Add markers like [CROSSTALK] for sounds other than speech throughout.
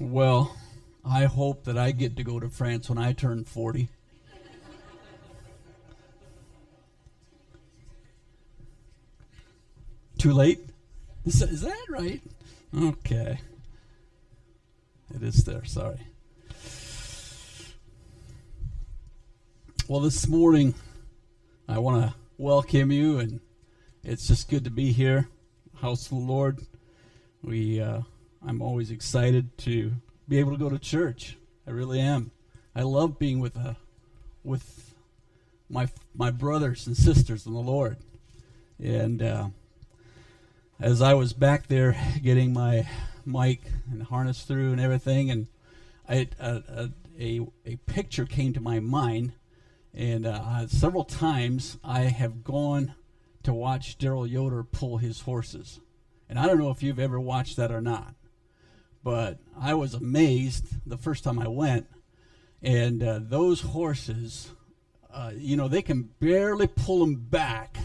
Well, I hope that I get to go to France when I turn 40. Too late? Is that, right? Okay. It is there, sorry. Well, this morning, I want to welcome you, and it's just good to be here. House of the Lord. We, uh, I'm always excited to be able to go to church. I really am. I love being with, uh, with my my brothers and sisters in the Lord. And uh, as I was back there getting my mic and harness through and everything, and I, a, a, a picture came to my mind, and uh, several times I have gone to watch Daryl Yoder pull his horses. And I don't know if you've ever watched that or not, but I was amazed the first time I went. And uh, those horses, uh, you know, they can barely pull them back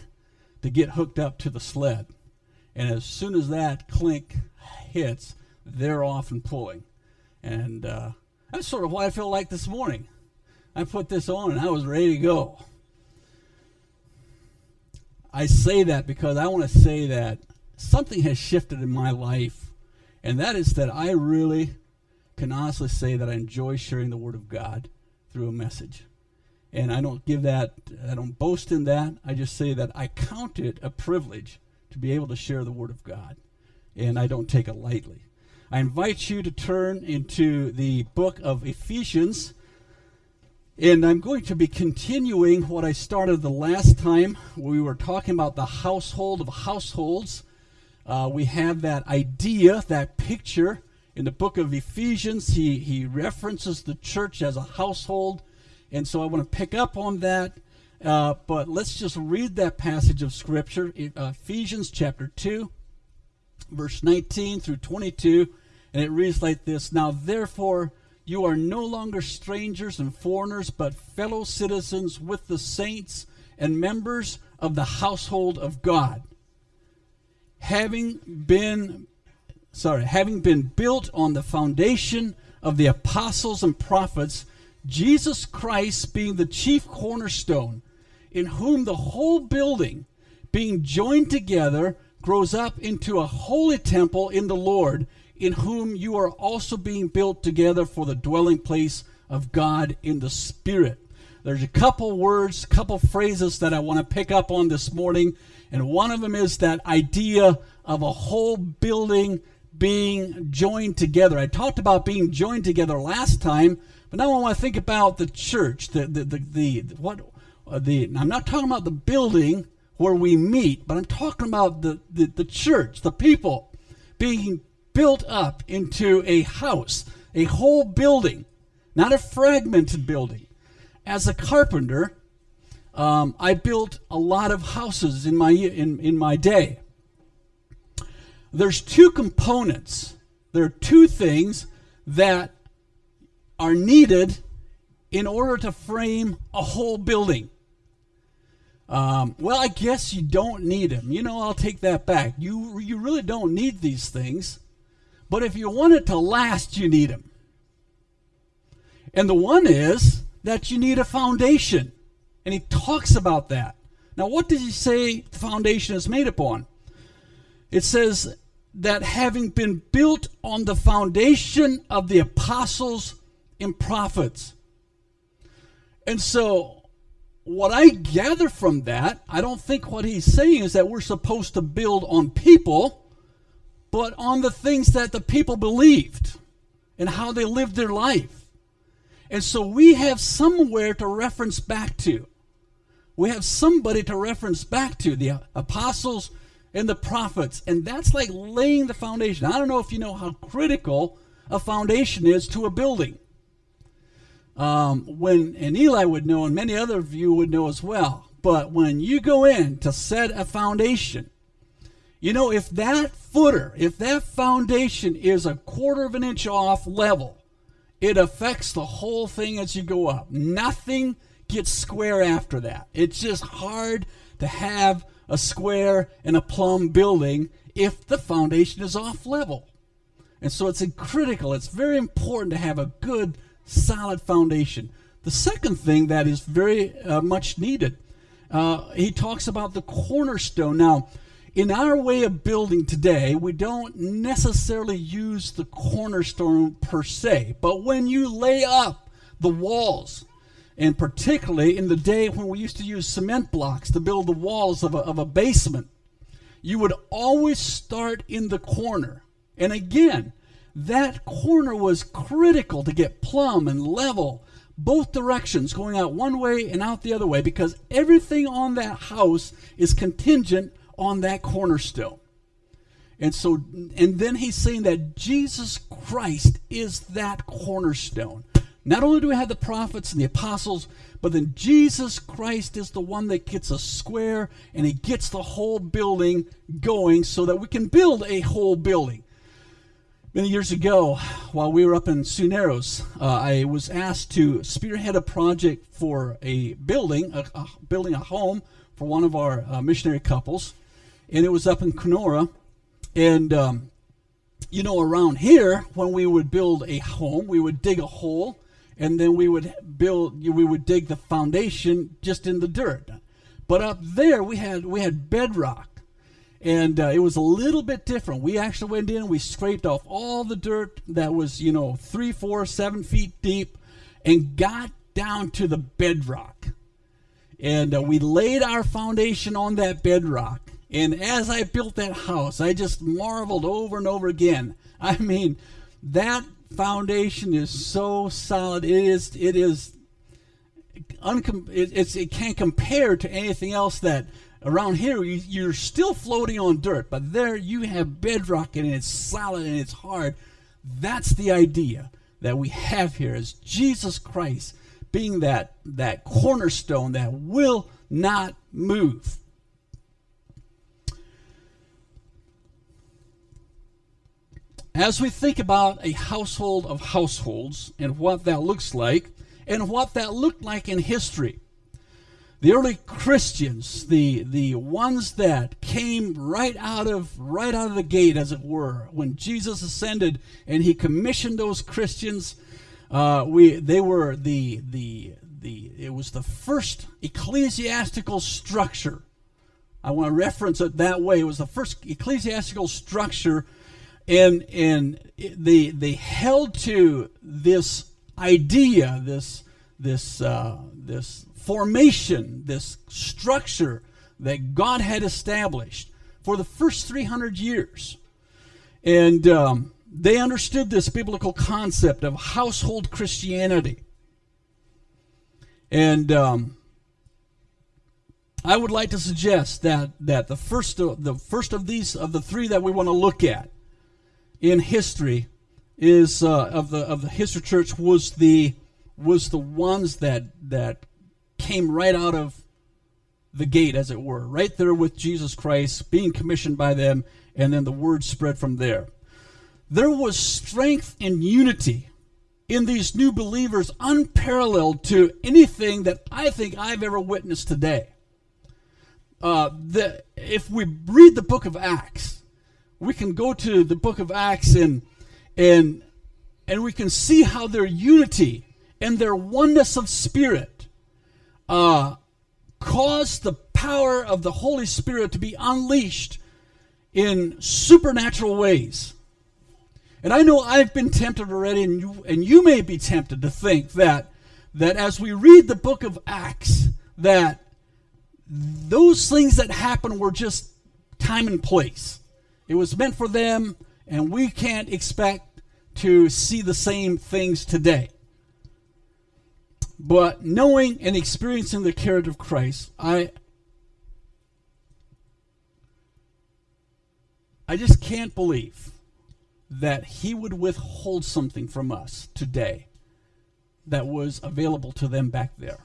to get hooked up to the sled. And as soon as that clink hits, they're off and pulling. And uh, that's sort of what I feel like this morning. I put this on and I was ready to go. I say that because I want to say that something has shifted in my life, and that is that I really can honestly say that I enjoy sharing the Word of God through a message. And I don't give that, I don't boast in that. I just say that I count it a privilege to be able to share the Word of God, and I don't take it lightly. I invite you to turn into the book of Ephesians. And I'm going to be continuing what I started the last time. We were talking about the household of households. Uh, we have that idea, that picture in the book of Ephesians. He, he references the church as a household. And so I want to pick up on that. Uh, but let's just read that passage of Scripture, uh, Ephesians chapter 2, verse 19 through 22. And it reads like this Now, therefore, you are no longer strangers and foreigners, but fellow citizens with the saints and members of the household of God. Having been sorry, having been built on the foundation of the apostles and prophets, Jesus Christ being the chief cornerstone, in whom the whole building, being joined together, grows up into a holy temple in the Lord in whom you are also being built together for the dwelling place of God in the Spirit. There's a couple words, couple phrases that I want to pick up on this morning, and one of them is that idea of a whole building being joined together. I talked about being joined together last time, but now I want to think about the church. The the the, the what uh, the I'm not talking about the building where we meet, but I'm talking about the, the, the church, the people being built up into a house, a whole building, not a fragmented building. As a carpenter, um, I built a lot of houses in my in, in my day. There's two components. There are two things that are needed in order to frame a whole building. Um, well, I guess you don't need them. You know, I'll take that back. You you really don't need these things. But if you want it to last, you need them. And the one is that you need a foundation. And he talks about that. Now, what does he say the foundation is made upon? It says that having been built on the foundation of the apostles and prophets. And so, what I gather from that, I don't think what he's saying is that we're supposed to build on people but on the things that the people believed and how they lived their life. And so we have somewhere to reference back to. We have somebody to reference back to the apostles and the prophets. And that's like laying the foundation. I don't know if you know how critical a foundation is to a building. Um, when and Eli would know, and many other of you would know as well. But when you go in to set a foundation, you know, if that footer, if that foundation is a quarter of an inch off level, it affects the whole thing as you go up. Nothing gets square after that. It's just hard to have a square and a plumb building if the foundation is off level. And so it's critical, it's very important to have a good, solid foundation. The second thing that is very uh, much needed, uh, he talks about the cornerstone. Now, in our way of building today, we don't necessarily use the cornerstone per se, but when you lay up the walls, and particularly in the day when we used to use cement blocks to build the walls of a, of a basement, you would always start in the corner. And again, that corner was critical to get plumb and level both directions, going out one way and out the other way, because everything on that house is contingent on that cornerstone. And so, and then he's saying that Jesus Christ is that cornerstone. Not only do we have the prophets and the apostles, but then Jesus Christ is the one that gets us square and he gets the whole building going so that we can build a whole building. Many years ago, while we were up in Sioux Narrows, uh, I was asked to spearhead a project for a building, a, a building a home for one of our uh, missionary couples, and it was up in Kenora. And um, you know, around here, when we would build a home, we would dig a hole and then we would build we would dig the foundation just in the dirt. But up there we had we had bedrock and uh, it was a little bit different. We actually went in we scraped off all the dirt that was you know three four seven feet deep and got down to the bedrock. And uh, we laid our foundation on that bedrock. And as i built that house i just marveled over and over again. I mean that foundation is so solid. It is it is uncom- it, it's it can't compare to anything else that around here you, you're still floating on dirt, but there you have bedrock and it's solid and it's hard. That's the idea that we have here is Jesus Christ being that that cornerstone that will not move. As we think about a household of households and what that looks like and what that looked like in history, the early Christians, the, the ones that came right out of right out of the gate, as it were, when Jesus ascended and he commissioned those Christians, uh, we they were the the the it was the first ecclesiastical structure. I want to reference it that way. It was the first ecclesiastical structure and and they they held to this idea, this this uh, this formation, this structure that God had established for the first 300 years, and um, they understood this biblical concept of household Christianity, and um, I would like to suggest that that the first of, the first of these of the three that we want to look at in history is uh, of the of the history church was the was the ones that that came right out of the gate as it were right there with Jesus Christ being commissioned by them and then the word spread from there. There was strength and unity in these new believers unparalleled to anything that I think I've ever witnessed today. Uh, the, if we read the book of Acts we can go to the book of Acts and and and we can see how their unity and their oneness of spirit uh, caused the power of the Holy Spirit to be unleashed in supernatural ways. And I know I've been tempted already, and you, and you may be tempted to think that that as we read the book of Acts, that those things that happened were just time and place. It was meant for them, and we can't expect to see the same things today. But knowing and experiencing the character of Christ, I I just can't believe that he would withhold something from us today that was available to them back there.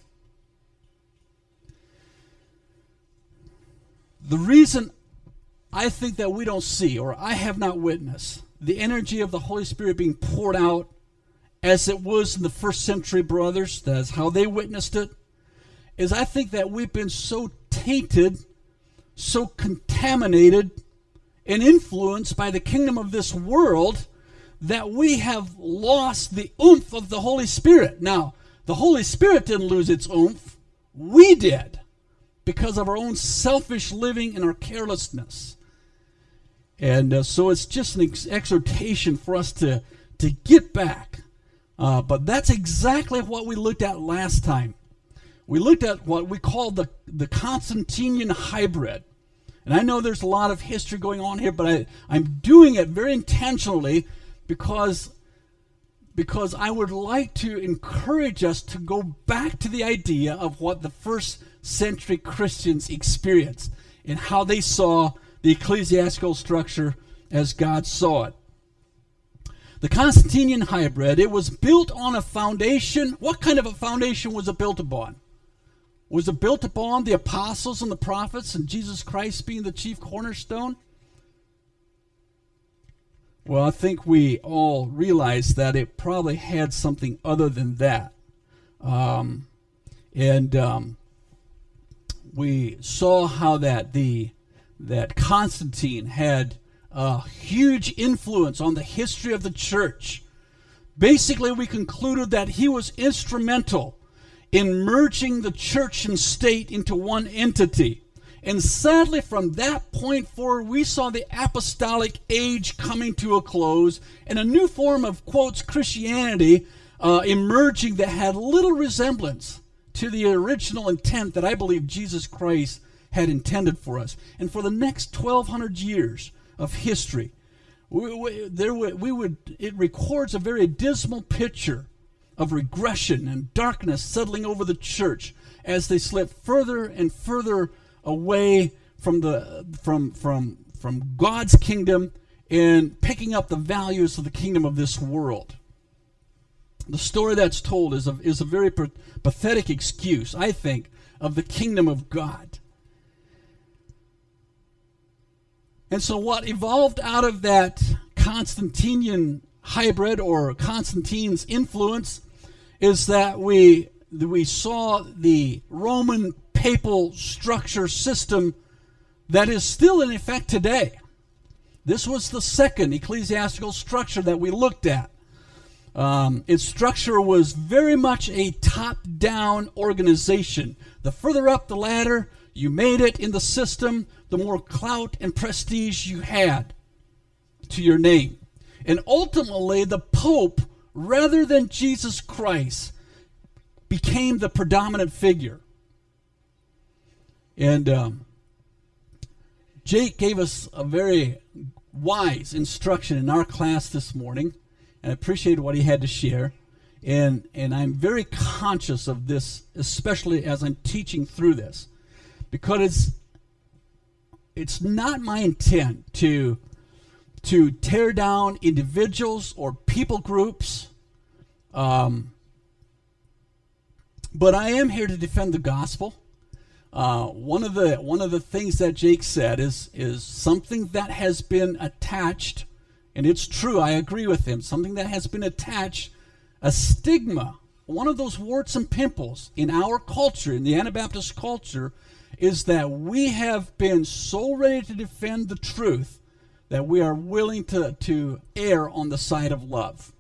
The reason I think that we don't see, or I have not witnessed, the energy of the Holy Spirit being poured out as it was in the first century brothers. That's how they witnessed it. Is I think that we've been so tainted, so contaminated, and influenced by the kingdom of this world that we have lost the oomph of the Holy Spirit. Now, the Holy Spirit didn't lose its oomph, we did because of our own selfish living and our carelessness. And uh, so it's just an ex- exhortation for us to, to get back. Uh, but that's exactly what we looked at last time. We looked at what we call the, the Constantinian hybrid. And I know there's a lot of history going on here, but I, I'm doing it very intentionally because, because I would like to encourage us to go back to the idea of what the first century Christians experienced and how they saw the ecclesiastical structure as God saw it. The Constantinian hybrid, it was built on a foundation. What kind of a foundation was it built upon? Was it built upon the apostles and the prophets and Jesus Christ being the chief cornerstone? Well, I think we all realize that it probably had something other than that. Um, and um, we saw how that the that Constantine had a huge influence on the history of the church. Basically, we concluded that he was instrumental in merging the church and state into one entity. And sadly, from that point forward, we saw the apostolic age coming to a close and a new form of, quotes, Christianity uh, emerging that had little resemblance to the original intent that I believe Jesus Christ had intended for us. And for the next 1,200 years of history, we, we, there, we would, it records a very dismal picture of regression and darkness settling over the church as they slip further and further away from, the, from, from, from God's kingdom and picking up the values of the kingdom of this world. The story that's told is a, is a very pathetic excuse, I think, of the kingdom of God. And so, what evolved out of that Constantinian hybrid or Constantine's influence is that we, we saw the Roman papal structure system that is still in effect today. This was the second ecclesiastical structure that we looked at. Um, its structure was very much a top down organization. The further up the ladder you made it in the system, the more clout and prestige you had to your name. And ultimately, the Pope rather than Jesus Christ, became the predominant figure. And um, Jake gave us a very wise instruction in our class this morning, and I appreciated what he had to share. And, and I'm very conscious of this, especially as I'm teaching through this, because it's, it's not my intent to to tear down individuals or people groups. Um, but I am here to defend the gospel. Uh, one of the one of the things that Jake said is is something that has been attached, and it's true. I agree with him. Something that has been attached, a stigma. One of those warts and pimples in our culture, in the Anabaptist culture, is that we have been so ready to defend the truth that we are willing to, to err on the side of love.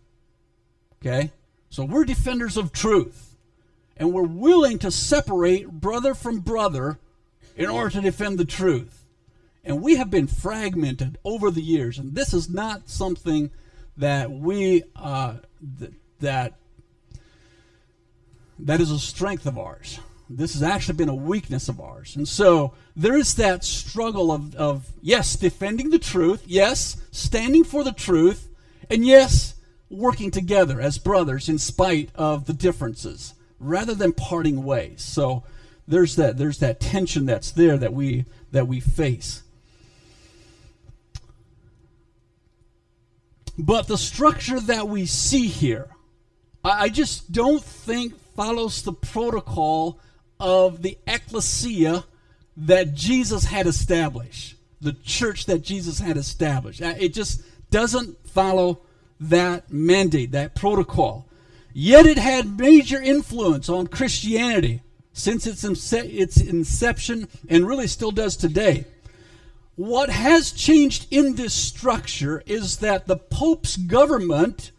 Okay? So we're defenders of truth. And we're willing to separate brother from brother in order to defend the truth. And we have been fragmented over the years. And this is not something that we, uh, th- that, that is a strength of ours. This has actually been a weakness of ours. And so there is that struggle of, of, yes, defending the truth, yes, standing for the truth, and yes, working together as brothers in spite of the differences rather than parting ways. So there's that there's that tension that's there that we that we face. But the structure that we see here, I, I just don't think follows the protocol of the ecclesia that Jesus had established, the church that Jesus had established. It just doesn't follow that mandate, that protocol. Yet it had major influence on Christianity since its, its inception and really still does today. what has changed in this structure is that the Pope's government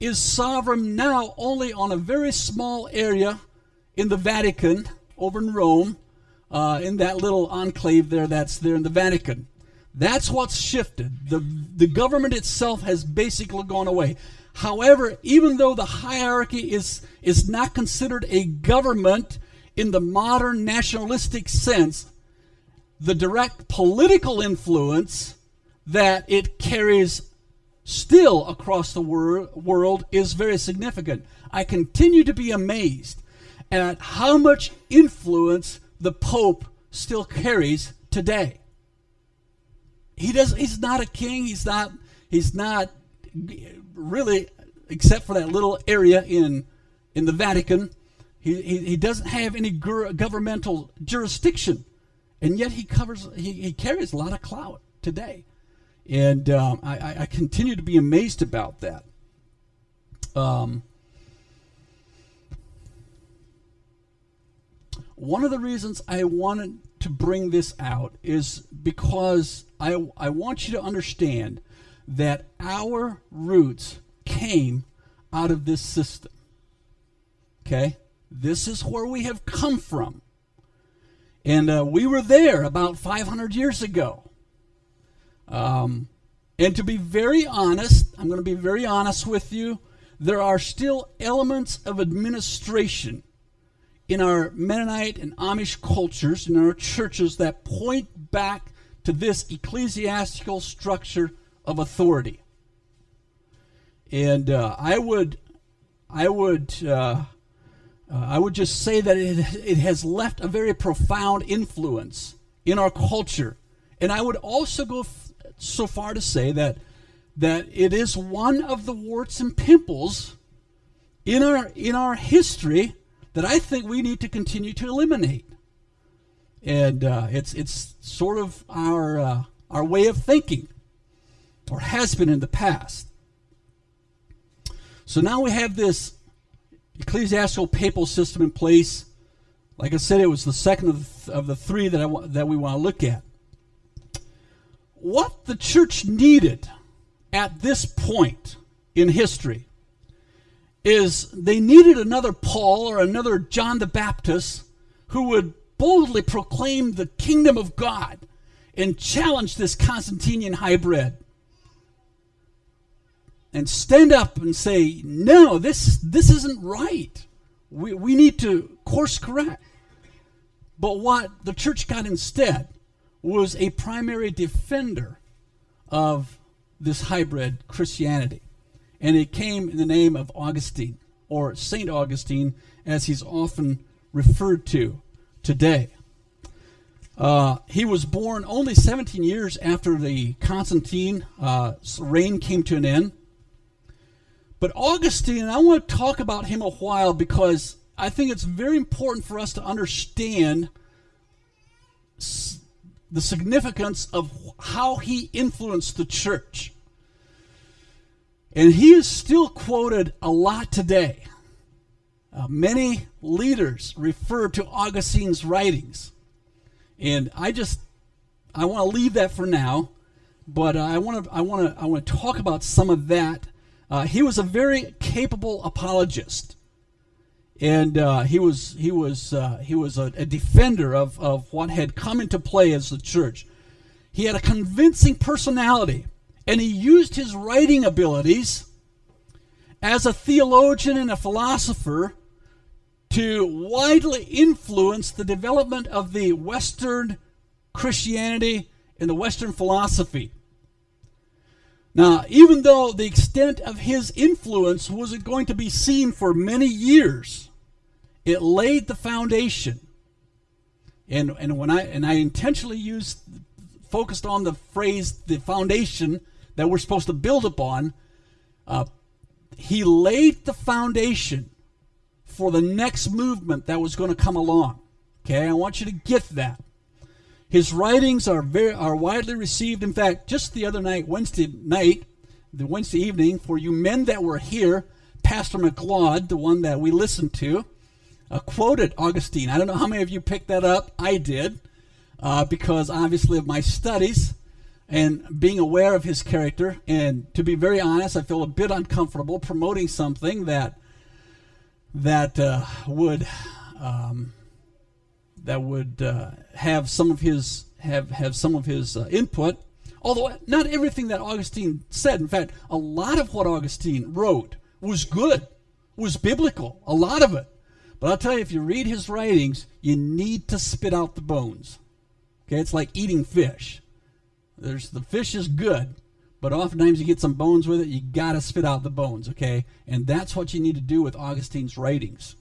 is sovereign now only on a very small area in the Vatican over in Rome, uh, in that little enclave there that's there in the Vatican. That's what's shifted. The, the government itself has basically gone away. However, even though the hierarchy is, is not considered a government in the modern nationalistic sense, the direct political influence that it carries still across the wor- world is very significant. I continue to be amazed at how much influence the Pope still carries today. He does he's not a king, he's not he's not really except for that little area in in the Vatican. He, he, he doesn't have any governmental jurisdiction and yet he covers he, he carries a lot of clout today and um, I, I, continue to be amazed about that um, one of the reasons i wanted to bring this out is because I, I want you to understand that our roots came out of this system okay this is where we have come from and uh, we were there about 500 years ago. Um, and to be very honest, I'm going to be very honest with you, there are still elements of administration in our Mennonite and Amish cultures, in our churches, that point back to this ecclesiastical structure of authority. And uh, I would, I would uh, uh, I would just say that it, it has left a very profound influence in our culture. And I would also go f- so far to say that, that it is one of the warts and pimples in our, in our history that I think we need to continue to eliminate. And uh, it's, it's sort of our, uh, our way of thinking, or has been in the past. So now we have this ecclesiastical papal system in place. Like I said, it was the second of the, of the three that, I, that we want to look at. What the church needed at this point in history is they needed another Paul or another John the Baptist who would boldly proclaim the kingdom of God and challenge this Constantinian hybrid and stand up and say, no, this, this isn't right. We, we need to course correct. But what the church got instead was a primary defender of this hybrid Christianity. And it came in the name of Augustine, or St. Augustine, as he's often referred to today. Uh, he was born only 17 years after the Constantine uh, reign came to an end. But Augustine, I want to talk about him a while because I think it's very important for us to understand the significance of how he influenced the church. And he is still quoted a lot today. Uh, many leaders refer to Augustine's writings. And I just I want to leave that for now, but uh, I want to I want to I want to talk about some of that uh, he was a very capable apologist, and uh, he was he was uh, he was a, a, defender of, of what had come into play as the church. He had a convincing personality, and he used his writing abilities as a theologian and a philosopher to widely influence the development of the Western Christianity and the Western philosophy. Now, even though the extent of his influence wasn't going to be seen for many years, it laid the foundation. And, and when I and I intentionally used focused on the phrase the foundation that we're supposed to build upon, uh, he laid the foundation for the next movement that was going to come along. Okay, I want you to get that. His writings are very are widely received. In fact, just the other night, Wednesday night, the Wednesday evening, for you men that were here, Pastor McLeod, the one that we listened to, uh, quoted Augustine. I don't know how many of you picked that up. I did, uh, because obviously of my studies. And being aware of his character. And to be very honest, I feel a bit uncomfortable promoting something that that uh, would um, that would uh, have some of his have have some of his uh, input. Although not everything that Augustine said, in fact, a lot of what Augustine wrote was good, was biblical, a lot of it. But I'll tell you, if you read his writings, you need to spit out the bones. Okay, it's like eating fish. There's the fish is good, but oftentimes you get some bones with it. You got to spit out the bones. Okay, and that's what you need to do with Augustine's writings.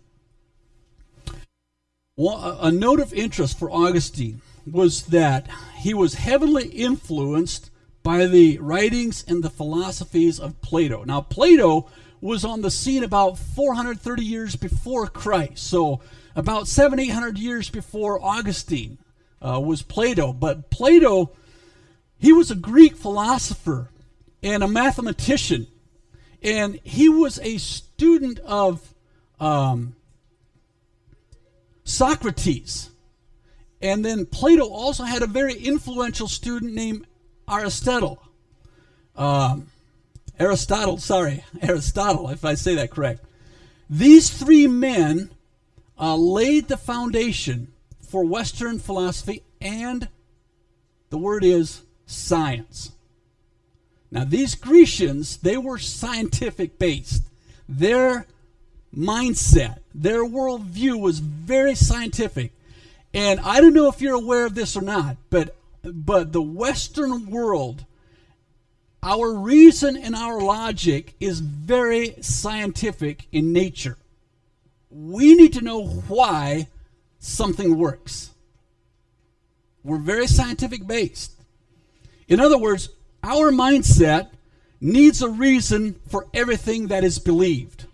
Well, a note of interest for Augustine was that he was heavily influenced by the writings and the philosophies of Plato. Now, Plato was on the scene about 430 years before Christ, so about seven, eight hundred years before Augustine uh, was Plato. But Plato, he was a Greek philosopher and a mathematician, and he was a student of um, Socrates. And then Plato also had a very influential student named Aristotle. Um, Aristotle, sorry, [LAUGHS] Aristotle, if I say that correct. These three men uh, laid the foundation for Western philosophy and the word is science. Now, these Grecians, they were scientific based. Their mindset, their worldview was very scientific. And I don't know if you're aware of this or not, but but the Western world, our reason and our logic is very scientific in nature. We need to know why something works. We're very scientific based. In other words, our mindset needs a reason for everything that is believed.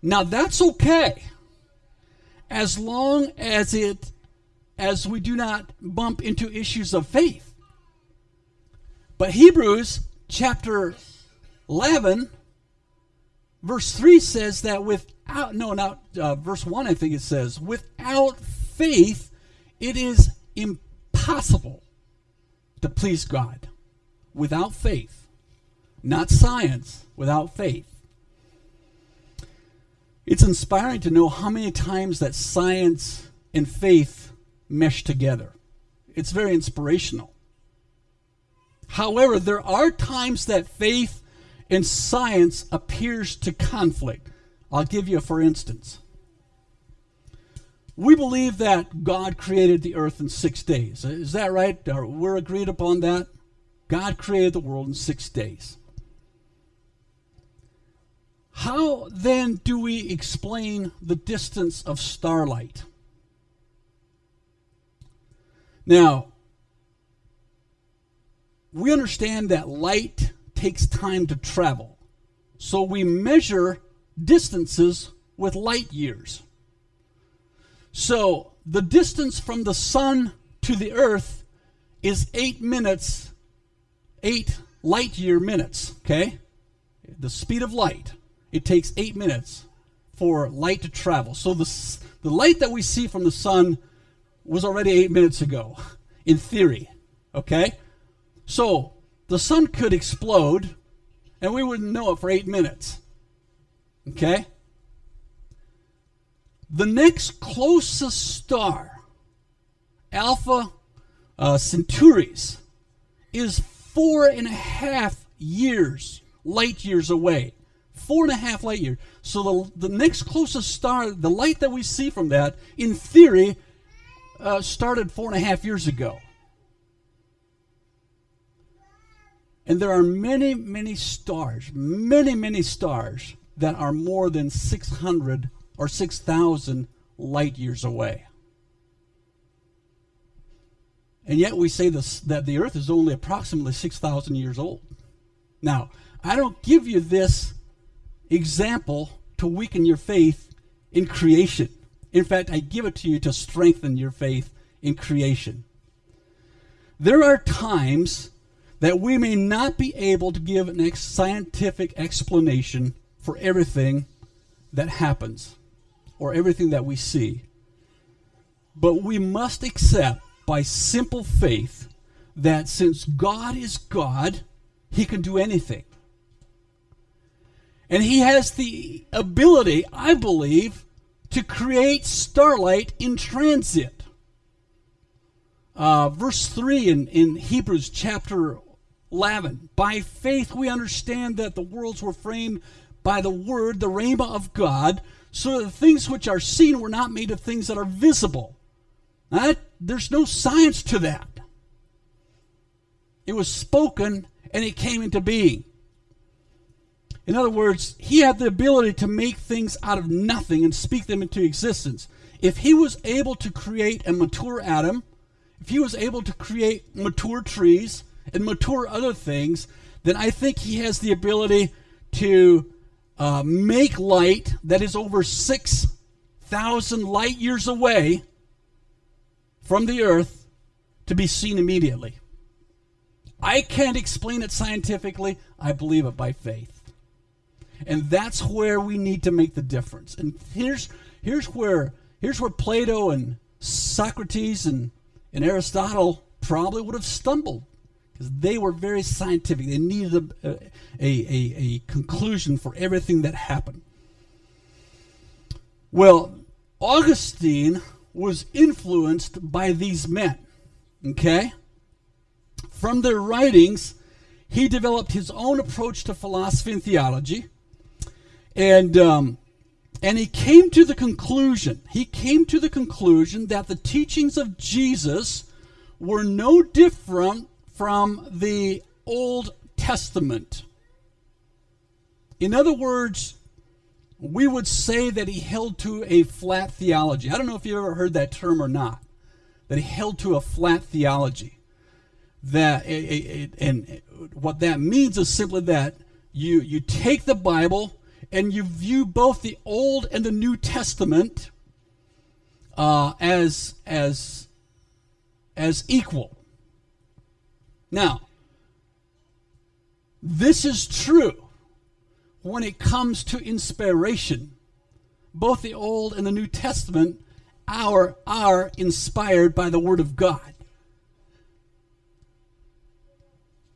Now that's okay as long as it as we do not bump into issues of faith. But Hebrews chapter 11 verse 3 says that without no not uh, verse 1 I think it says without faith it is impossible to please God. Without faith, not science, without faith. It's inspiring to know how many times that science and faith mesh together. It's very inspirational. However, there are times that faith and science appears to conflict. I'll give you for instance. We believe that God created the earth in six days. Is that right? We're agreed upon that? God created the world in six days. How then do we explain the distance of starlight? Now, we understand that light takes time to travel. So we measure distances with light years. So the distance from the sun to the earth is eight minutes, eight light year minutes, okay? The speed of light. It takes eight minutes for light to travel. So the, the light that we see from the sun was already eight minutes ago, in theory. Okay? So the sun could explode and we wouldn't know it for eight minutes. Okay? The next closest star, Alpha uh, Centaurus, is four and a half years, light years away. Four and a half light years. So the, the next closest star, the light that we see from that, in theory, uh, started four and a half years ago. And there are many, many stars, many, many stars that are more than 600 or 6,000 light years away. And yet we say this, that the earth is only approximately 6,000 years old. Now, I don't give you this example to weaken your faith in creation. In fact, I give it to you to strengthen your faith in creation. There are times that we may not be able to give an ex- scientific explanation for everything that happens or everything that we see. But we must accept by simple faith that since God is God, he can do anything. And he has the ability, I believe, to create starlight in transit. Uh, verse 3 in, in Hebrews chapter 11 By faith we understand that the worlds were framed by the word, the rhema of God, so that the things which are seen were not made of things that are visible. That, there's no science to that. It was spoken and it came into being. In other words, he had the ability to make things out of nothing and speak them into existence. If he was able to create a mature Adam, if he was able to create mature trees and mature other things, then I think he has the ability to uh, make light that is over 6,000 light years away from the earth to be seen immediately. I can't explain it scientifically. I believe it by faith. And that's where we need to make the difference. And here's here's where here's where Plato and Socrates and, and Aristotle probably would have stumbled because they were very scientific. They needed a, a, a, a conclusion for everything that happened. Well, Augustine was influenced by these men. Okay? From their writings, he developed his own approach to philosophy and theology. And, um, and he came to the conclusion, he came to the conclusion that the teachings of Jesus were no different from the Old Testament. In other words, we would say that he held to a flat theology. I don't know if you've ever heard that term or not, that he held to a flat theology. That it, it, and what that means is simply that you you take the Bible and you view both the Old and the New Testament uh, as as as equal. Now, this is true when it comes to inspiration. Both the Old and the New Testament are, are inspired by the Word of God.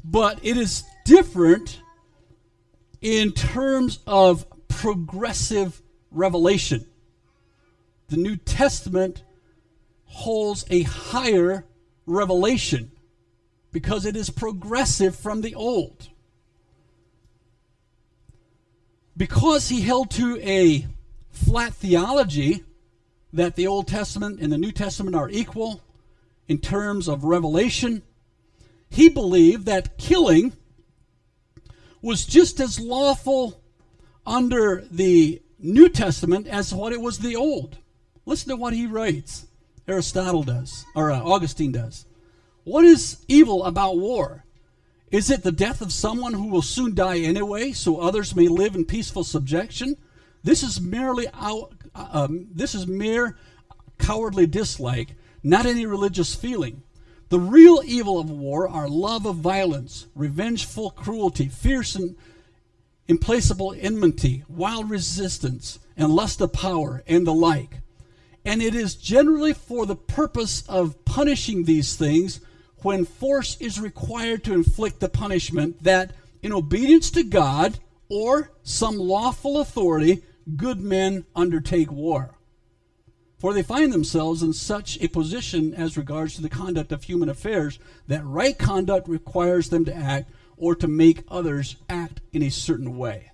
But it is different in terms of progressive revelation. The New Testament holds a higher revelation because it is progressive from the old. Because he held to a flat theology that the Old Testament and the New Testament are equal in terms of revelation, he believed that killing was just as lawful under the New Testament as what it was the Old. Listen to what he writes. Aristotle does, or uh, Augustine does. What is evil about war? Is it the death of someone who will soon die anyway, so others may live in peaceful subjection? This is merely out, um, this is mere cowardly dislike, not any religious feeling. The real evil of war are love of violence, revengeful cruelty, fierce and implacable enmity, wild resistance, and lust of power, and the like. And it is generally for the purpose of punishing these things when force is required to inflict the punishment that, in obedience to God or some lawful authority, good men undertake war. For they find themselves in such a position as regards to the conduct of human affairs that right conduct requires them to act or to make others act in a certain way.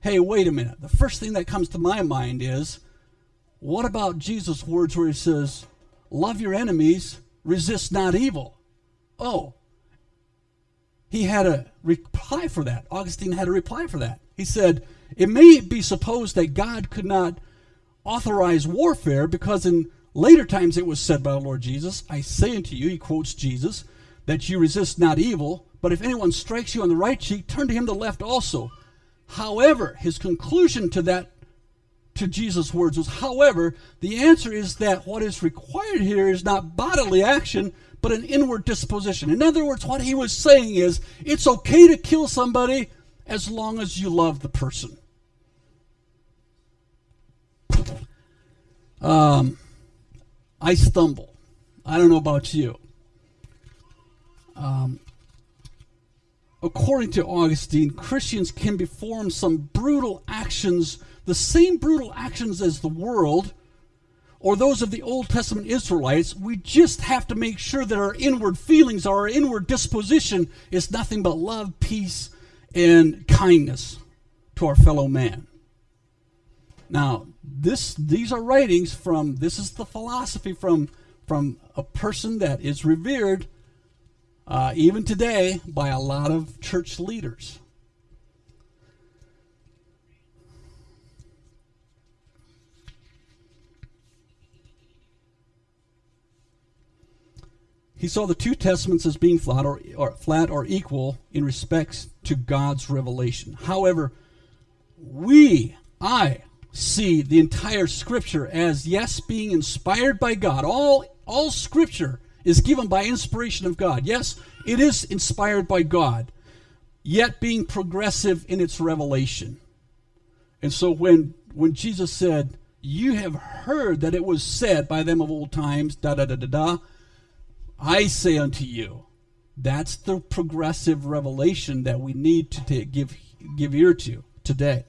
Hey, wait a minute. The first thing that comes to my mind is what about Jesus' words where he says, Love your enemies, resist not evil? Oh, he had a reply for that. Augustine had a reply for that. He said, It may be supposed that God could not authorize warfare because in later times it was said by the Lord Jesus, I say unto you, he quotes Jesus, that you resist not evil, but if anyone strikes you on the right cheek, turn to him the left also. However, his conclusion to that to Jesus' words was, however, the answer is that what is required here is not bodily action, but an inward disposition. In other words, what he was saying is it's okay to kill somebody as long as you love the person. Um, I stumble. I don't know about you. um, according to Augustine, Christians can perform some brutal actions, the same brutal actions as the world or those of the Old Testament Israelites. We just have to make sure that our inward feelings, our inward disposition is nothing but love, peace, and kindness to our fellow man. Now, this these are writings from this is the philosophy from from a person that is revered uh, even today by a lot of church leaders. He saw the two testaments as being flat or, or, flat or equal in respects to God's revelation. However, we, I, see the entire Scripture as yes, being inspired by God. All all Scripture is given by inspiration of God. Yes, it is inspired by God, yet being progressive in its revelation. And so when when Jesus said, "You have heard that it was said by them of old times," da da da da da, I say unto you, that's the progressive revelation that we need to take, give give ear to today.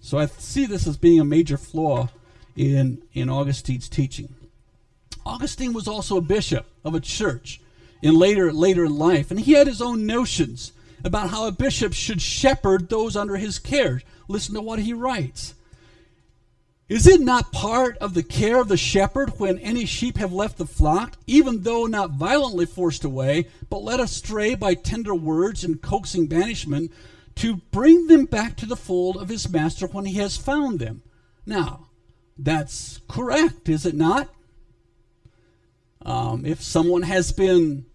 So I see this as being a major flaw in in Augustine's teaching. Augustine was also a bishop of a church in later later in life, and he had his own notions about how a bishop should shepherd those under his care. Listen to what he writes. Is it not part of the care of the shepherd when any sheep have left the flock, even though not violently forced away, but led astray by tender words and coaxing banishment, to bring them back to the fold of his master when he has found them? Now, that's correct, is it not? Um, if someone has been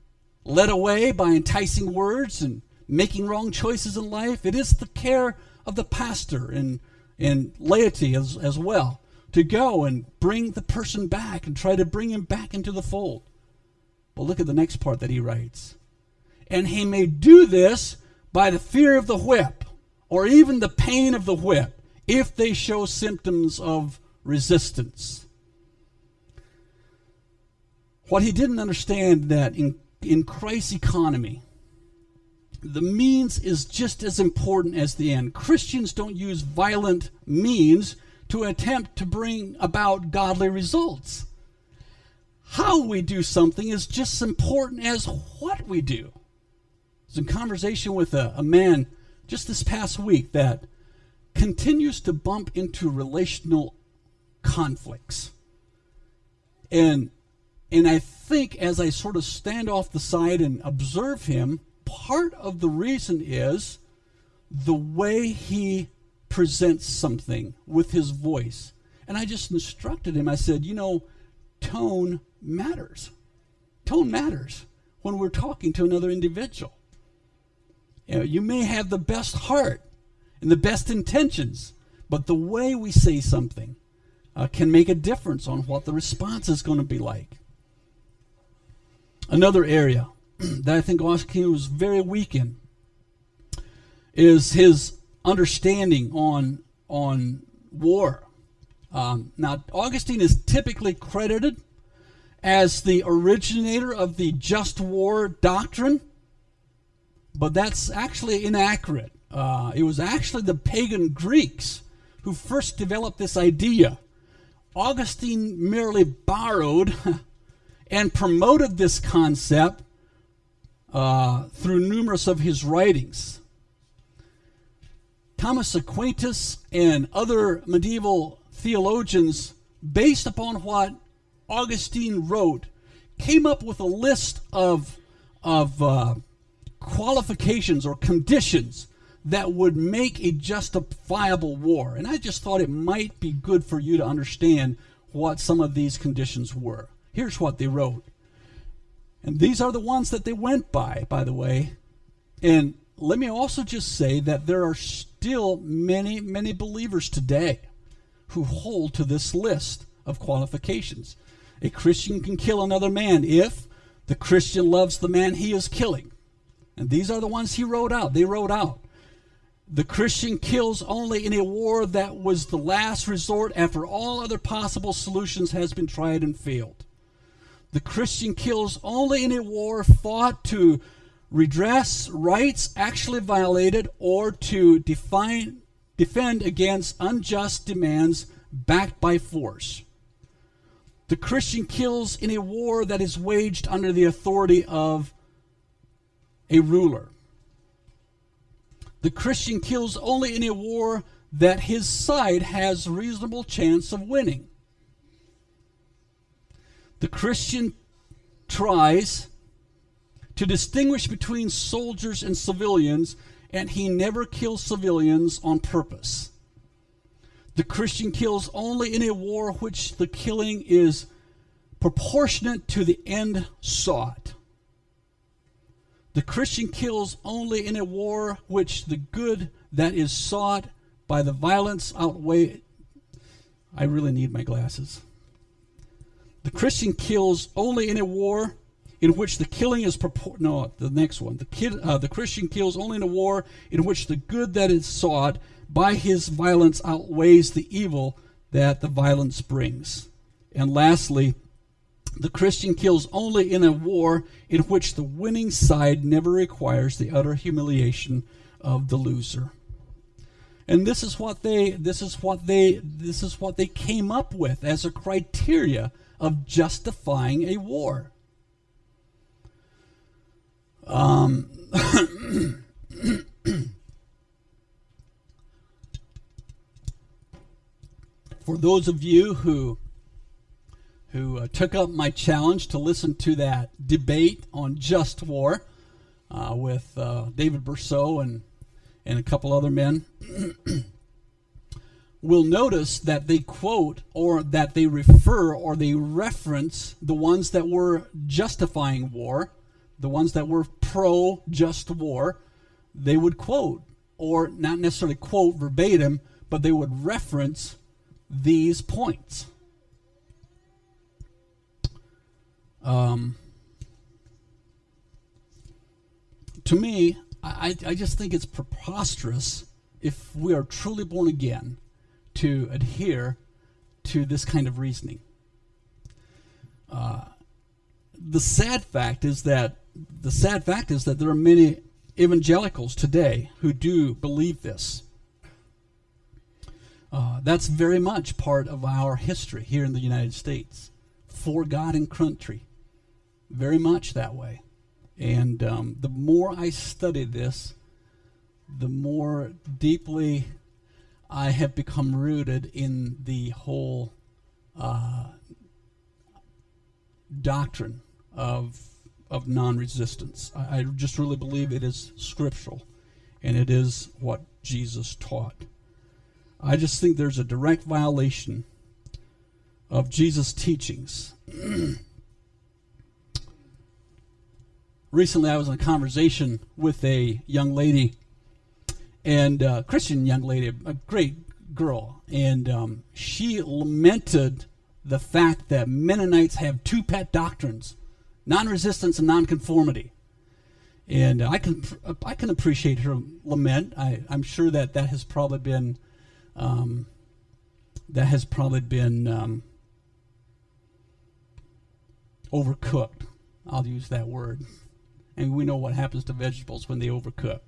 led away by enticing words and making wrong choices in life, it is the care of the pastor and, and laity as, as well to go and bring the person back and try to bring him back into the fold. But look at the next part that he writes. And he may do this by the fear of the whip or even the pain of the whip if they show symptoms of resistance. What he didn't understand that in, in Christ's economy, the means is just as important as the end. Christians don't use violent means to attempt to bring about godly results. How we do something is just as important as what we do. I was in conversation with a, a man just this past week that continues to bump into relational conflicts. And and I think as I sort of stand off the side and observe him, part of the reason is the way he presents something with his voice. And I just instructed him. I said, you know, tone matters. Tone matters when we're talking to another individual. You, know, you may have the best heart and the best intentions, but the way we say something uh, can make a difference on what the response is going to be like. Another area [CLEARS THROAT] that I think Augustine was very weak in is his understanding on on war. Um, now, Augustine is typically credited as the originator of the just war doctrine, but that's actually inaccurate. Uh, it was actually the pagan Greeks who first developed this idea. Augustine merely borrowed [LAUGHS] and promoted this concept uh, through numerous of his writings. Thomas Aquinas and other medieval theologians, based upon what Augustine wrote, came up with a list of, of uh, qualifications or conditions that would make a justifiable war. And I just thought it might be good for you to understand what some of these conditions were. Here's what they wrote. And these are the ones that they went by, by the way. And let me also just say that there are still many, many believers today who hold to this list of qualifications. A Christian can kill another man if the Christian loves the man he is killing. And these are the ones he wrote out. They wrote out. The Christian kills only in a war that was the last resort after all other possible solutions has been tried and failed. The Christian kills only in a war fought to redress rights actually violated or to define, defend against unjust demands backed by force. The Christian kills in a war that is waged under the authority of a ruler. The Christian kills only in a war that his side has reasonable chance of winning. The Christian tries to distinguish between soldiers and civilians, and he never kills civilians on purpose. The Christian kills only in a war which the killing is proportionate to the end sought. The Christian kills only in a war which the good that is sought by the violence outweigh. I really need my glasses. The Christian kills only in a war in which the killing is propor- no the next one the kid uh, the Christian kills only in a war in which the good that is sought by his violence outweighs the evil that the violence brings. And lastly, the Christian kills only in a war in which the winning side never requires the utter humiliation of the loser. And this is what they this is what they this is what they came up with as a criteria of justifying a war. Um, [COUGHS] for those of you who who uh, took up my challenge to listen to that debate on just war uh, with uh, David Bercot and and a couple other men [COUGHS] will notice that they quote or that they refer or they reference the ones that were justifying war, the ones that were pro just war, they would quote or not necessarily quote verbatim, but they would reference these points. Um, to me, I, I just think it's preposterous if we are truly born again to adhere to this kind of reasoning. Uh, the sad fact is that the sad fact is that there are many evangelicals today who do believe this. Uh, that's very much part of our history here in the United States. For God and country. Very much that way. And um, the more I study this, the more deeply I have become rooted in the whole uh, doctrine of of non-resistance. I, I just really believe it is scriptural, and it is what Jesus taught. I just think there's a direct violation of Jesus' teachings. [CLEARS THROAT] Recently, I was in a conversation with a young lady, and a Christian young lady, a great girl, and um, she lamented the fact that Mennonites have two pet doctrines: non-resistance and non-conformity. And I can I can appreciate her lament. I, I'm sure that that has probably been um, that has probably been um, overcooked. I'll use that word. And we know what happens to vegetables when they overcook.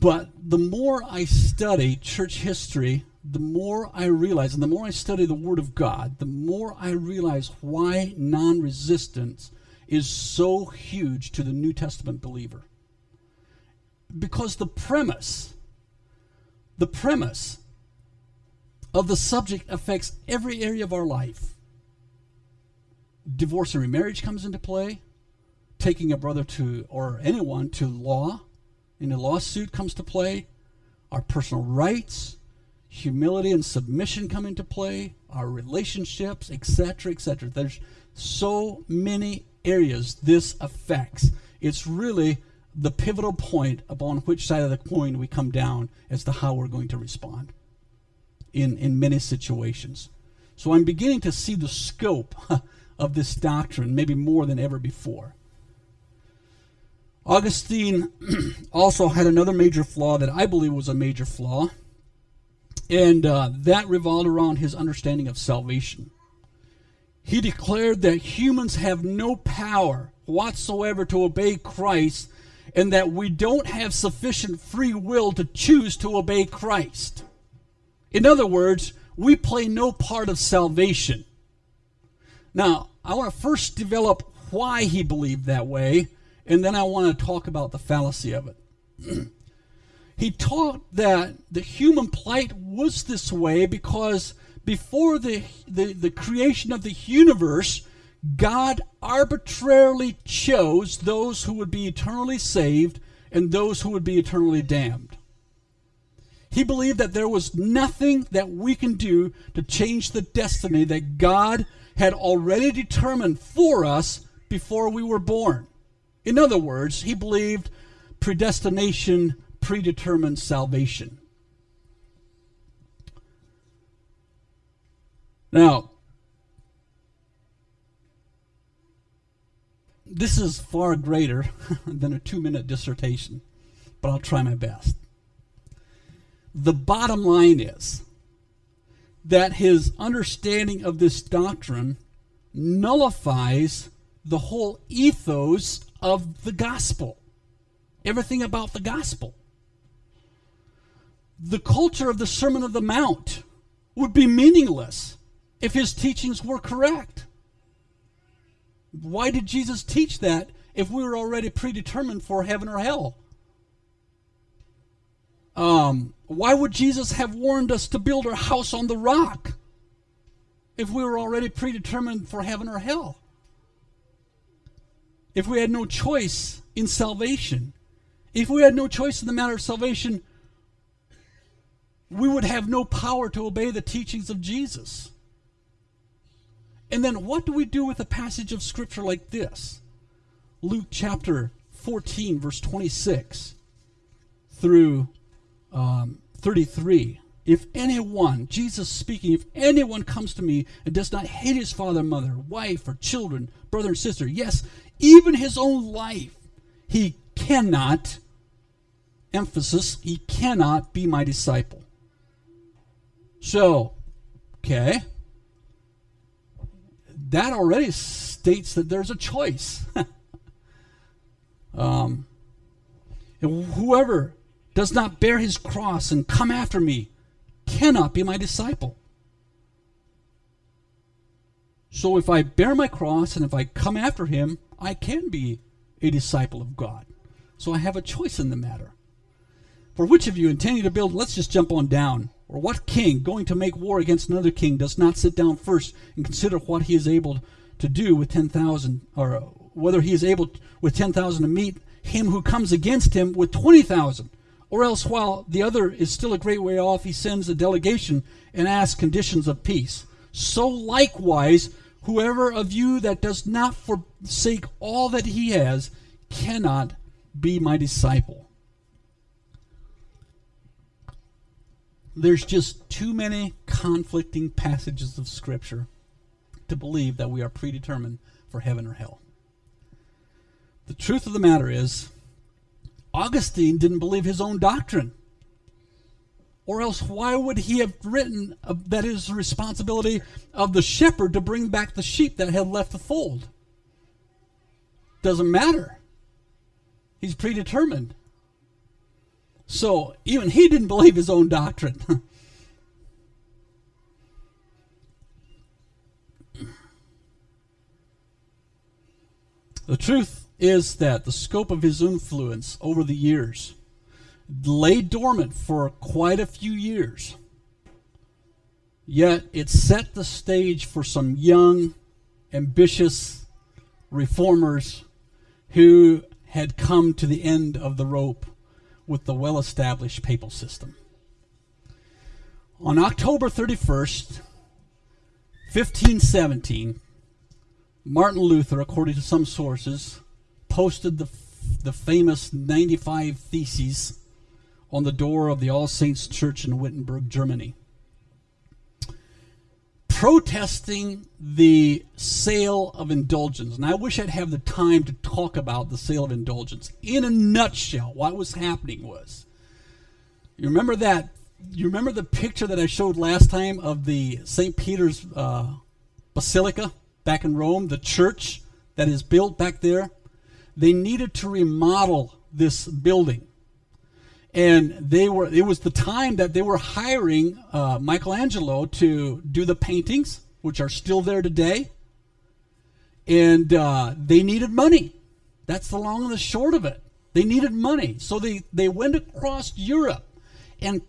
But the more I study church history, the more I realize, and the more I study the Word of God, the more I realize why non resistance is so huge to the New Testament believer because the premise, the premise of the subject affects every area of our life. Divorce and remarriage comes into play. Taking a brother to, or anyone to law in a lawsuit comes to play. Our personal rights, humility and submission come into play. Our relationships, etc., etc. There's so many areas this affects. It's really the pivotal point upon which side of the coin we come down as to how we're going to respond in, in many situations. So I'm beginning to see the scope [LAUGHS] of this doctrine, maybe more than ever before. Augustine [CLEARS THROAT] also had another major flaw that I believe was a major flaw, And uh, that revolved around his understanding of salvation. He declared that humans have no power whatsoever to obey Christ and that we don't have sufficient free will to choose to obey Christ. In other words, we play no part of salvation. Now, I want to first develop why he believed that way, and then I want to talk about the fallacy of it. [CLEARS THROAT] he taught that the human plight was this way because before the, the, the creation of the universe, God arbitrarily chose those who would be eternally saved and those who would be eternally damned. He believed that there was nothing that we can do to change the destiny that God had already determined for us before we were born. In other words, he believed predestination predetermined salvation. Now, this is far greater [LAUGHS] than a two minute dissertation, but I'll try my best. The bottom line is that his understanding of this doctrine nullifies the whole ethos of the gospel, everything about the gospel. The culture of the Sermon of the Mount would be meaningless if his teachings were correct. Why did Jesus teach that if we were already predetermined for heaven or hell? Um, why would Jesus have warned us to build our house on the rock if we were already predetermined for heaven or hell? If we had no choice in salvation, if we had no choice in the matter of salvation, we would have no power to obey the teachings of Jesus. And then what do we do with a passage of Scripture like this? Luke chapter 14, verse 26 through um, 33. If anyone, Jesus speaking, if anyone comes to me and does not hate his father, mother, wife, or children, brother and sister, yes, even his own life, he cannot, emphasis, he cannot be my disciple. So, okay, that already states that there's a choice. [LAUGHS] um, whoever does not bear his cross and come after me cannot be my disciple. So if I bear my cross and if I come after him, I can be a disciple of God. So I have a choice in the matter. For which of you intending to build, let's just jump on down. Or what king going to make war against another king does not sit down first and consider what he is able to do with 10,000, or whether he is able with 10,000 to meet him who comes against him with 20,000? Or else, while the other is still a great way off, he sends a delegation and asks conditions of peace. So likewise, whoever of you that does not forsake all that he has cannot be my disciple. There's just too many conflicting passages of Scripture to believe that we are predetermined for heaven or hell. The truth of the matter is, Augustine didn't believe his own doctrine. Or else, why would he have written that it is the responsibility of the shepherd to bring back the sheep that had left the fold? Doesn't matter. He's predetermined. So even he didn't believe his own doctrine. [LAUGHS] the truth is that the scope of his influence over the years lay dormant for quite a few years. Yet it set the stage for some young, ambitious reformers who had come to the end of the rope with the well established papal system. On October 31st, 1517, Martin Luther, according to some sources, posted the, the famous 95 Theses on the door of the All Saints Church in Wittenberg, Germany, protesting the sale of indulgence. And I wish I'd have the time to talk about the sale of indulgence. In a nutshell, what was happening was you remember that you remember the picture that I showed last time of the St. Peter's uh, Basilica back in Rome, the church that is built back there? They needed to remodel this building. And they were it was the time that they were hiring uh, Michelangelo to do the paintings, which are still there today. And uh, they needed money. That's the long and the short of it. They needed money. So they, they went across Europe and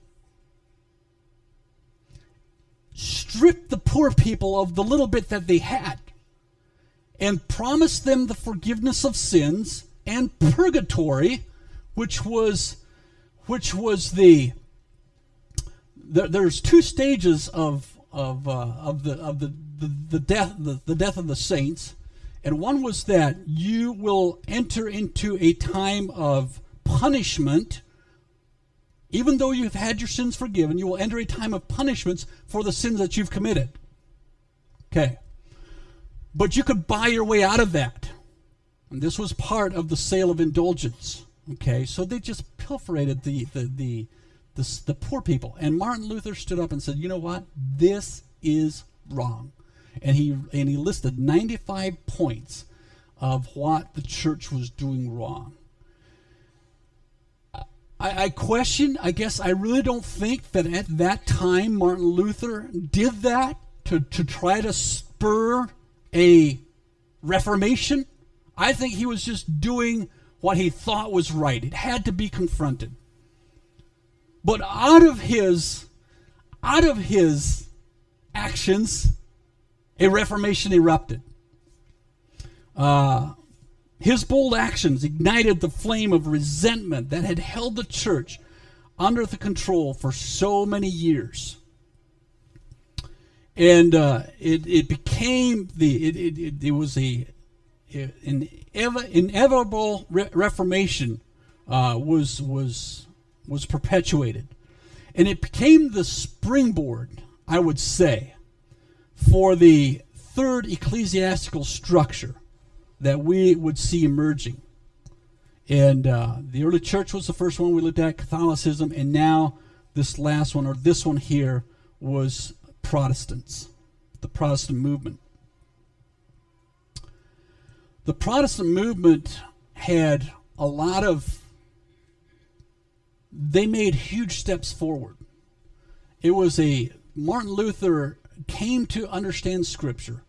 stripped the poor people of the little bit that they had and promised them the forgiveness of sins and purgatory, which was which was the, the there's two stages of of uh, of the of the, the, the death the, the death of the saints, and one was that you will enter into a time of punishment. Even though you've had your sins forgiven, you will enter a time of punishments for the sins that you've committed. Okay. But you could buy your way out of that. And this was part of the sale of indulgence. Okay, so they just pilferated the, the, the, the, the poor people. And Martin Luther stood up and said, you know what? This is wrong. And he, and he listed 95 points of what the church was doing wrong. I, I, question, I guess I really don't think that at that time Martin Luther did that to, to try to spur a reformation. I think he was just doing what he thought was right. It had to be confronted. But out of his out of his actions, a reformation erupted. Uh, his bold actions ignited the flame of resentment that had held the church under the control for so many years and uh, it, it became the it, it, it, was a an inevitable re- reformation uh, was was was perpetuated, and it became the springboard, I would say, for the third ecclesiastical structure that we would see emerging. And uh, the early church was the first one we looked at, Catholicism, and now this last one, or this one here, was Protestants, the Protestant movement. The Protestant movement had a lot of, they made huge steps forward. It was a, Martin Luther came to understand Scripture,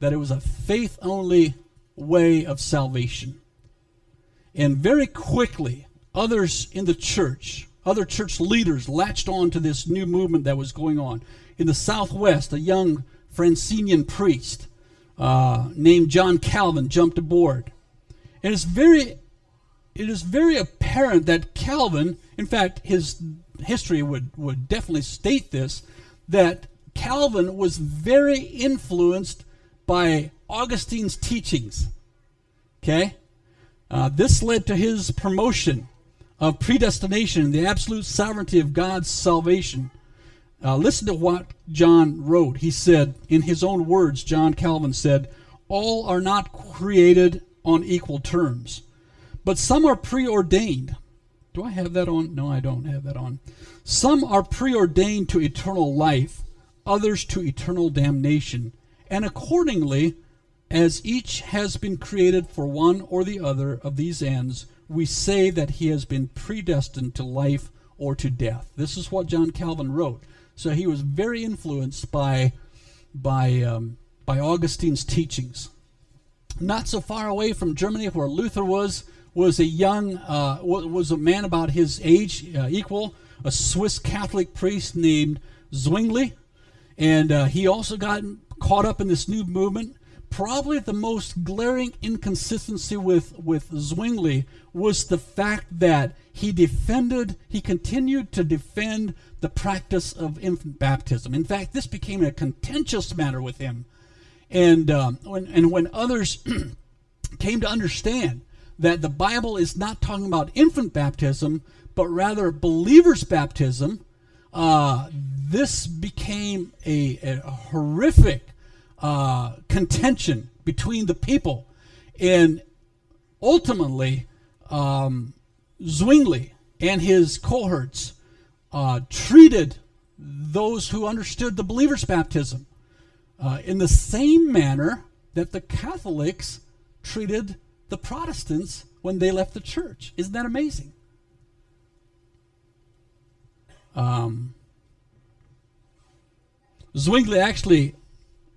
that it was a faith only way of salvation. And very quickly, others in the church, other church leaders latched on to this new movement that was going on in the Southwest, a young Franciscan priest uh, named John Calvin jumped aboard. And it's very, it is very apparent that Calvin, in fact, his history would, would definitely state this, that Calvin was very influenced by Augustine's teachings. Okay? Uh, this led to his promotion of predestination the absolute sovereignty of God's salvation uh, listen to what John wrote. He said, in his own words, John Calvin said, All are not created on equal terms, but some are preordained. Do I have that on? No, I don't have that on. Some are preordained to eternal life, others to eternal damnation. And accordingly, as each has been created for one or the other of these ends, we say that he has been predestined to life or to death. This is what John Calvin wrote. So he was very influenced by, by, um, by Augustine's teachings. Not so far away from Germany, where Luther was, was a young, uh, was a man about his age, uh, equal, a Swiss Catholic priest named Zwingli. And uh, he also got caught up in this new movement. Probably the most glaring inconsistency with, with Zwingli was the fact that he defended, he continued to defend the practice of infant baptism. In fact, this became a contentious matter with him. And, um, when, and when others [CLEARS THROAT] came to understand that the Bible is not talking about infant baptism, but rather believers' baptism, uh, this became a, a horrific uh, contention between the people. And ultimately, um, Zwingli and his cohorts uh, treated those who understood the believer's baptism uh, in the same manner that the Catholics treated the Protestants when they left the church. Isn't that amazing? Um, Zwingli actually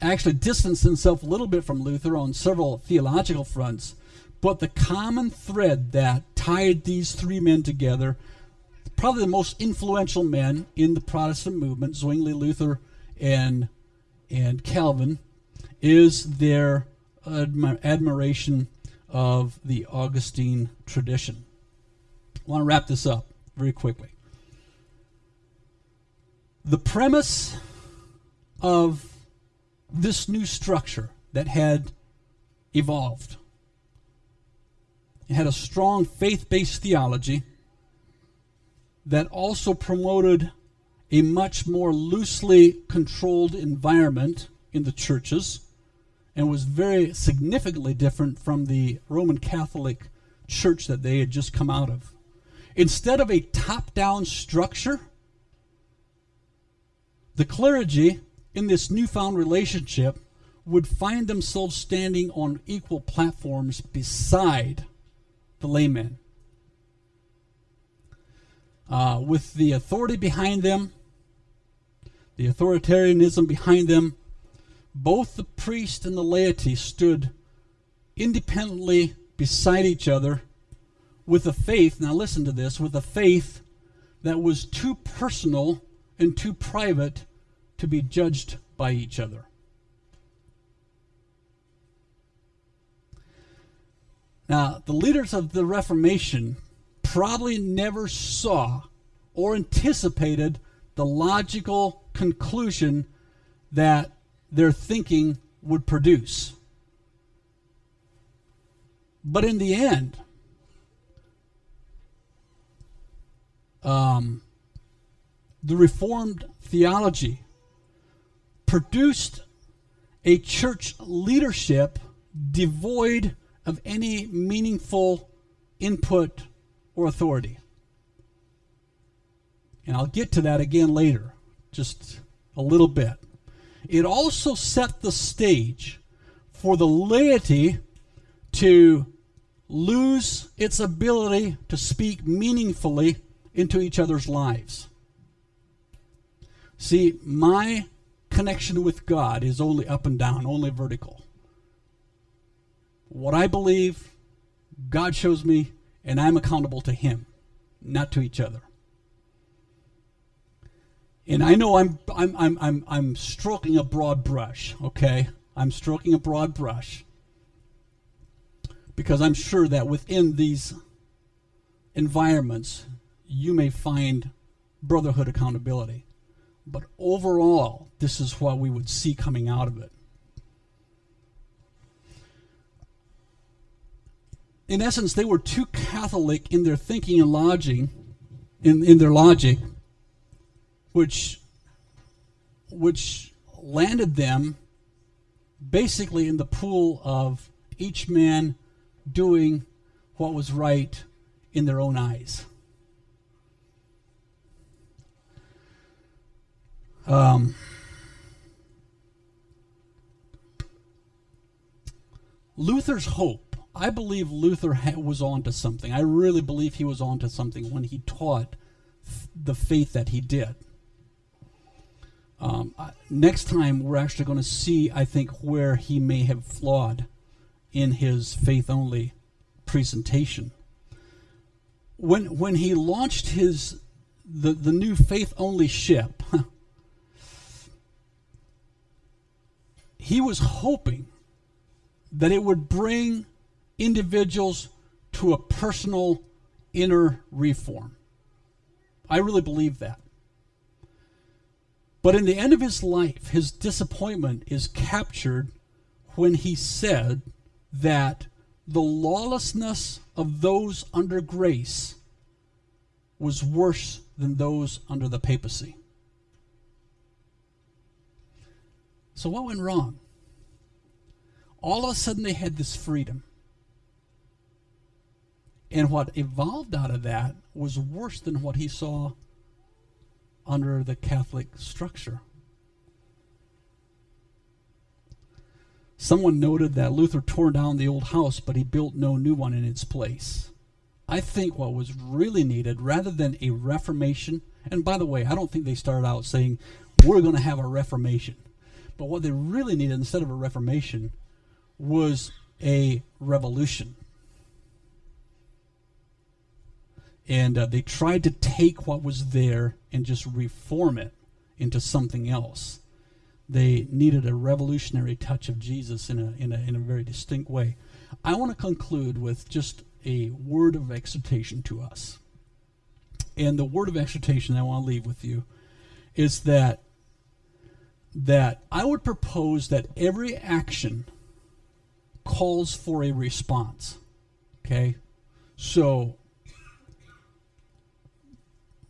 actually distanced himself a little bit from Luther on several theological fronts, but the common thread that tied these three men together, probably the most influential men in the Protestant movement, Zwingli, Luther, and and Calvin, is their admi- admiration of the Augustine tradition. I want to wrap this up very quickly. The premise of this new structure that had evolved. It had a strong faith based theology that also promoted a much more loosely controlled environment in the churches and was very significantly different from the Roman Catholic church that they had just come out of. Instead of a top down structure, the clergy in this newfound relationship would find themselves standing on equal platforms beside the laymen. Uh, with the authority behind them, the authoritarianism behind them, both the priest and the laity stood independently beside each other with a faith, now listen to this, with a faith that was too personal and too private to be judged by each other. Now, the leaders of the Reformation probably never saw or anticipated the logical conclusion that their thinking would produce. But in the end, um, the Reformed theology produced a church leadership devoid of any meaningful input or authority. And I'll get to that again later, just a little bit. It also set the stage for the laity to lose its ability to speak meaningfully into each other's lives. See, my connection with God is only up and down, only vertical. What I believe, God shows me, and I'm accountable to Him, not to each other. And I know I'm, I'm, I'm, I'm, I'm stroking a broad brush, okay? I'm stroking a broad brush because I'm sure that within these environments, you may find brotherhood accountability. But overall, this is what we would see coming out of it. In essence, they were too Catholic in their thinking and lodging, in, in their logic, which which landed them basically in the pool of each man doing what was right in their own eyes. Um, Luther's hope. I believe Luther was onto something. I really believe he was onto something when he taught the faith that he did. Um, next time, we're actually going to see, I think, where he may have flawed in his faith only presentation. When, when he launched his the, the new faith only ship, [LAUGHS] he was hoping that it would bring individuals to a personal inner reform. I really believe that. But in the end of his life, his disappointment is captured when he said that the lawlessness of those under grace was worse than those under the papacy. So, what went wrong? All of a sudden, they had this freedom. And what evolved out of that was worse than what he saw under the Catholic structure. Someone noted that Luther tore down the old house, but he built no new one in its place. I think what was really needed, rather than a reformation, and by the way, I don't think they started out saying, we're going to have a reformation. But what they really needed instead of a reformation was a revolution. And uh, they tried to take what was there and just reform it into something else. They needed a revolutionary touch of Jesus in a, in a, in a very distinct way. I want to conclude with just a word of exhortation to us. And the word of exhortation I want to leave with you is that that I would propose that every action calls for a response. Okay? So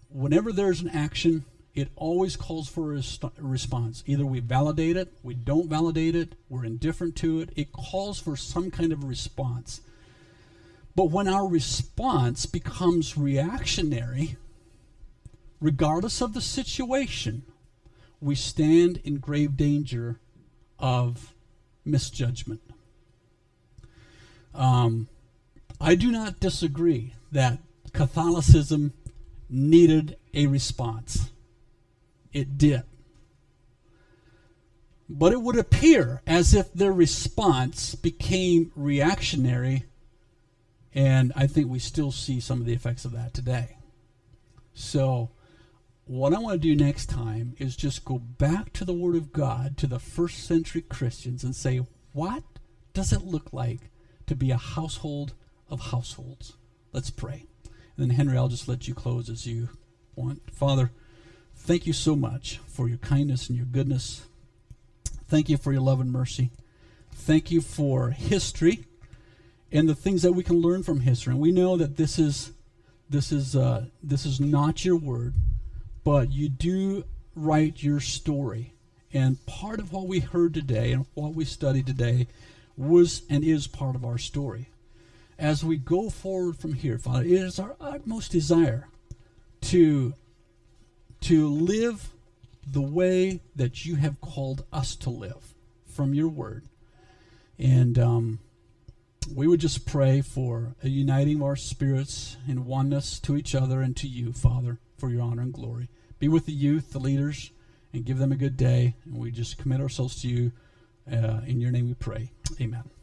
whenever there's an action, it always calls for a, response. Either we validate it, we don't validate it, we're indifferent to it. It calls for some kind of response. But when our response becomes reactionary, regardless of the situation, we stand in grave danger of misjudgment. Um, I do not disagree that Catholicism needed a response. It did. But it would appear as if their response became reactionary, and I think we still see some of the effects of that today. So, what I want to do next time is just go back to the Word of God, to the first century Christians, and say, what does it look like to be a household of households? Let's pray. And then, Henry, I'll just let you close as you want. Father, thank you so much for your kindness and your goodness. Thank you for your love and mercy. Thank you for history and the things that we can learn from history. And we know that this is this is uh, this is not your word, but you do write your story. And part of what we heard today and what we studied today was and is part of our story as we go forward from here, Father, it is our utmost desire to, to live the way that you have called us to live from your word. And um, we would just pray for a uniting of our spirits in oneness to each other and to you, Father, for your honor and glory. Be with the youth, the leaders, and give them a good day. And we just commit ourselves to you. Uh, in your name we pray. Amen.